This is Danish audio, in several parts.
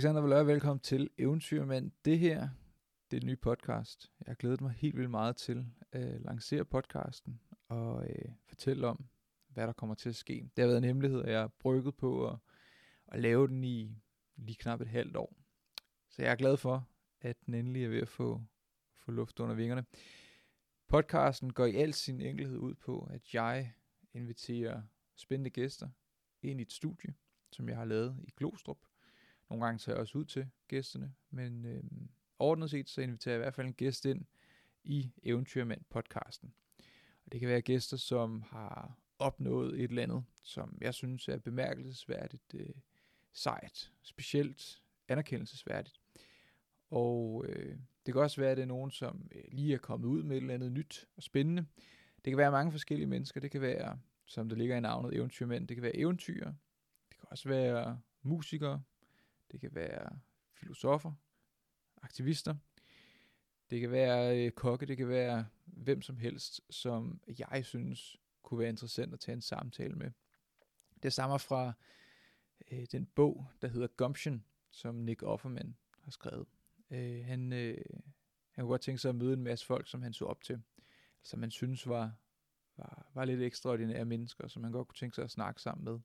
Alexander Valør, velkommen til Eventyrmand. Det her, det er en ny podcast. Jeg har glædet mig helt vildt meget til at lancere podcasten og øh, fortælle om, hvad der kommer til at ske. Det har været en hemmelighed, og jeg har brygget på at, at lave den i lige knap et halvt år. Så jeg er glad for, at den endelig er ved at få, få luft under vingerne. Podcasten går i al sin enkelhed ud på, at jeg inviterer spændende gæster ind i et studie, som jeg har lavet i Glostrup. Nogle gange tager jeg også ud til gæsterne, men øh, ordnet set så inviterer jeg i hvert fald en gæst ind i Eventyrmand podcasten. Og det kan være gæster, som har opnået et eller andet, som jeg synes er bemærkelsesværdigt øh, sejt, specielt anerkendelsesværdigt. Og øh, det kan også være, at det er nogen, som øh, lige er kommet ud med et eller andet nyt og spændende. Det kan være mange forskellige mennesker. Det kan være, som det ligger i navnet, eventyrmænd. Det kan være eventyr. Det kan også være musikere. Det kan være filosofer, aktivister. Det kan være øh, kokke. Det kan være hvem som helst, som jeg synes kunne være interessant at tage en samtale med. Det stammer fra øh, den bog, der hedder Gumption, som Nick Offerman har skrevet. Øh, han, øh, han kunne godt tænke sig at møde en masse folk, som han så op til, som han synes var, var, var lidt ekstraordinære mennesker, som han godt kunne tænke sig at snakke sammen med.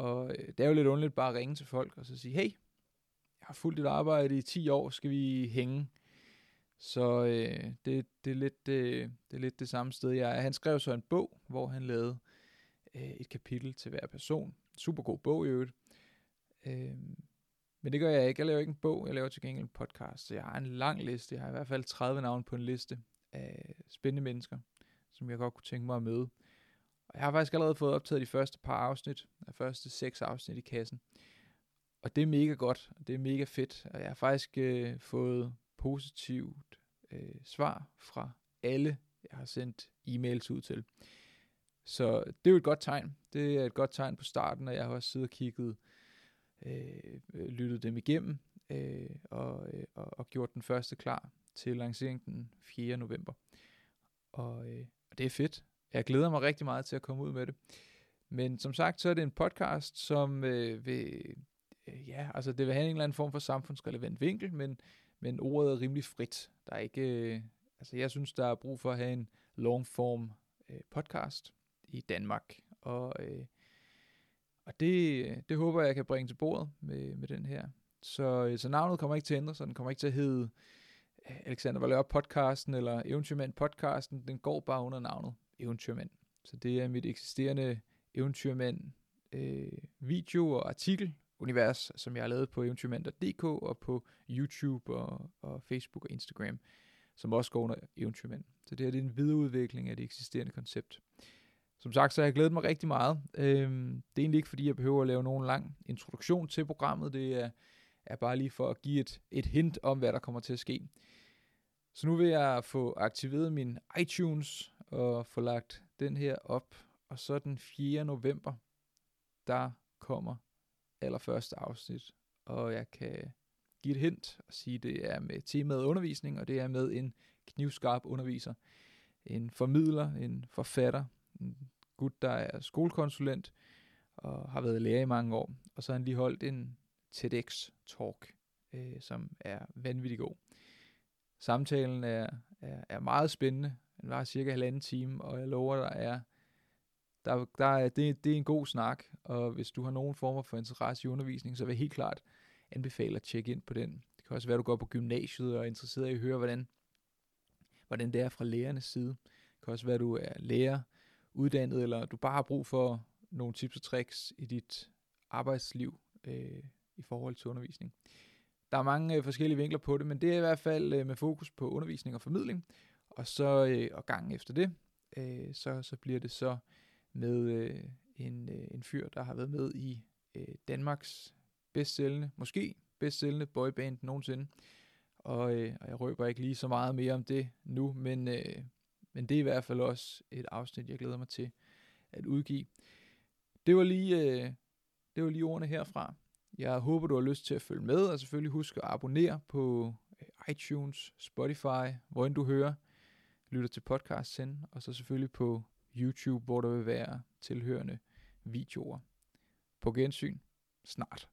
Og øh, det er jo lidt underligt bare at ringe til folk og så sige, hey, jeg har fulgt dit arbejde i 10 år, skal vi hænge? Så øh, det, det, er lidt, øh, det er lidt det samme sted, jeg er. Han skrev så en bog, hvor han lavede øh, et kapitel til hver person. Super god bog i øvrigt. Øh, men det gør jeg ikke. Jeg laver ikke en bog, jeg laver til gengæld en podcast. Så jeg har en lang liste. Jeg har i hvert fald 30 navne på en liste af spændende mennesker, som jeg godt kunne tænke mig at møde. Og jeg har faktisk allerede fået optaget de første par afsnit, de første seks afsnit i kassen. Og det er mega godt, og det er mega fedt. Og jeg har faktisk øh, fået positivt øh, svar fra alle, jeg har sendt e-mails ud til. Så det er jo et godt tegn. Det er et godt tegn på starten, og jeg har også siddet og kigget, øh, lyttet dem igennem, øh, og, øh, og, og gjort den første klar til lanceringen den 4. november. Og, øh, og det er fedt. Jeg glæder mig rigtig meget til at komme ud med det. Men som sagt, så er det en podcast, som øh, vil, øh, ja, altså det vil have en eller anden form for samfundsrelevant vinkel, men, men ordet er rimelig frit. Der er ikke, øh, altså jeg synes, der er brug for at have en long form øh, podcast i Danmark, og, øh, og det, det håber jeg, kan bringe til bordet med, med den her. Så, øh, så navnet kommer ikke til at ændre sig, den kommer ikke til at hedde øh, Alexander Valør podcasten eller Eventyrmand podcasten, den går bare under navnet Eventyrmand. Så det er mit eksisterende Eventyrmand øh, video og artikel univers, som jeg har lavet på eventyrmand.dk og på YouTube og, og Facebook og Instagram, som også går under Eventyrmand. Så det her det er en videreudvikling af det eksisterende koncept. Som sagt, så har jeg glædet mig rigtig meget. Øhm, det er egentlig ikke, fordi jeg behøver at lave nogen lang introduktion til programmet. Det er, er bare lige for at give et, et hint om, hvad der kommer til at ske. Så nu vil jeg få aktiveret min iTunes at få lagt den her op. Og så den 4. november, der kommer allerførste afsnit. Og jeg kan give et hint og sige, at det er med temaet undervisning, og det er med en knivskarp underviser. En formidler, en forfatter, en gut, der er skolekonsulent og har været lærer i mange år. Og så har han lige holdt en TEDx-talk, øh, som er vanvittig god. Samtalen er, er, er meget spændende. Den var cirka halvanden time, og jeg lover, der er, der, der er det, det er en god snak, og hvis du har nogen former for interesse i undervisning, så vil jeg helt klart anbefale at tjekke ind på den. Det kan også være, at du går på gymnasiet og er interesseret i at høre, hvordan, hvordan det er fra lærernes side. Det kan også være, at du er lærer, uddannet, eller du bare har brug for nogle tips og tricks i dit arbejdsliv øh, i forhold til undervisning. Der er mange øh, forskellige vinkler på det, men det er i hvert fald øh, med fokus på undervisning og formidling. Og så øh, og gangen efter det, øh, så, så bliver det så med øh, en, øh, en fyr, der har været med i øh, Danmarks bedst sælgende, måske bedst sælgende boyband nogensinde. Og, øh, og jeg røber ikke lige så meget mere om det nu, men, øh, men det er i hvert fald også et afsnit, jeg glæder mig til at udgive. Det var lige, øh, det var lige ordene herfra. Jeg håber, du har lyst til at følge med, og selvfølgelig husk at abonnere på øh, iTunes, Spotify, hvor end du hører, lytter til podcast hen, og så selvfølgelig på YouTube, hvor der vil være tilhørende videoer. På gensyn snart.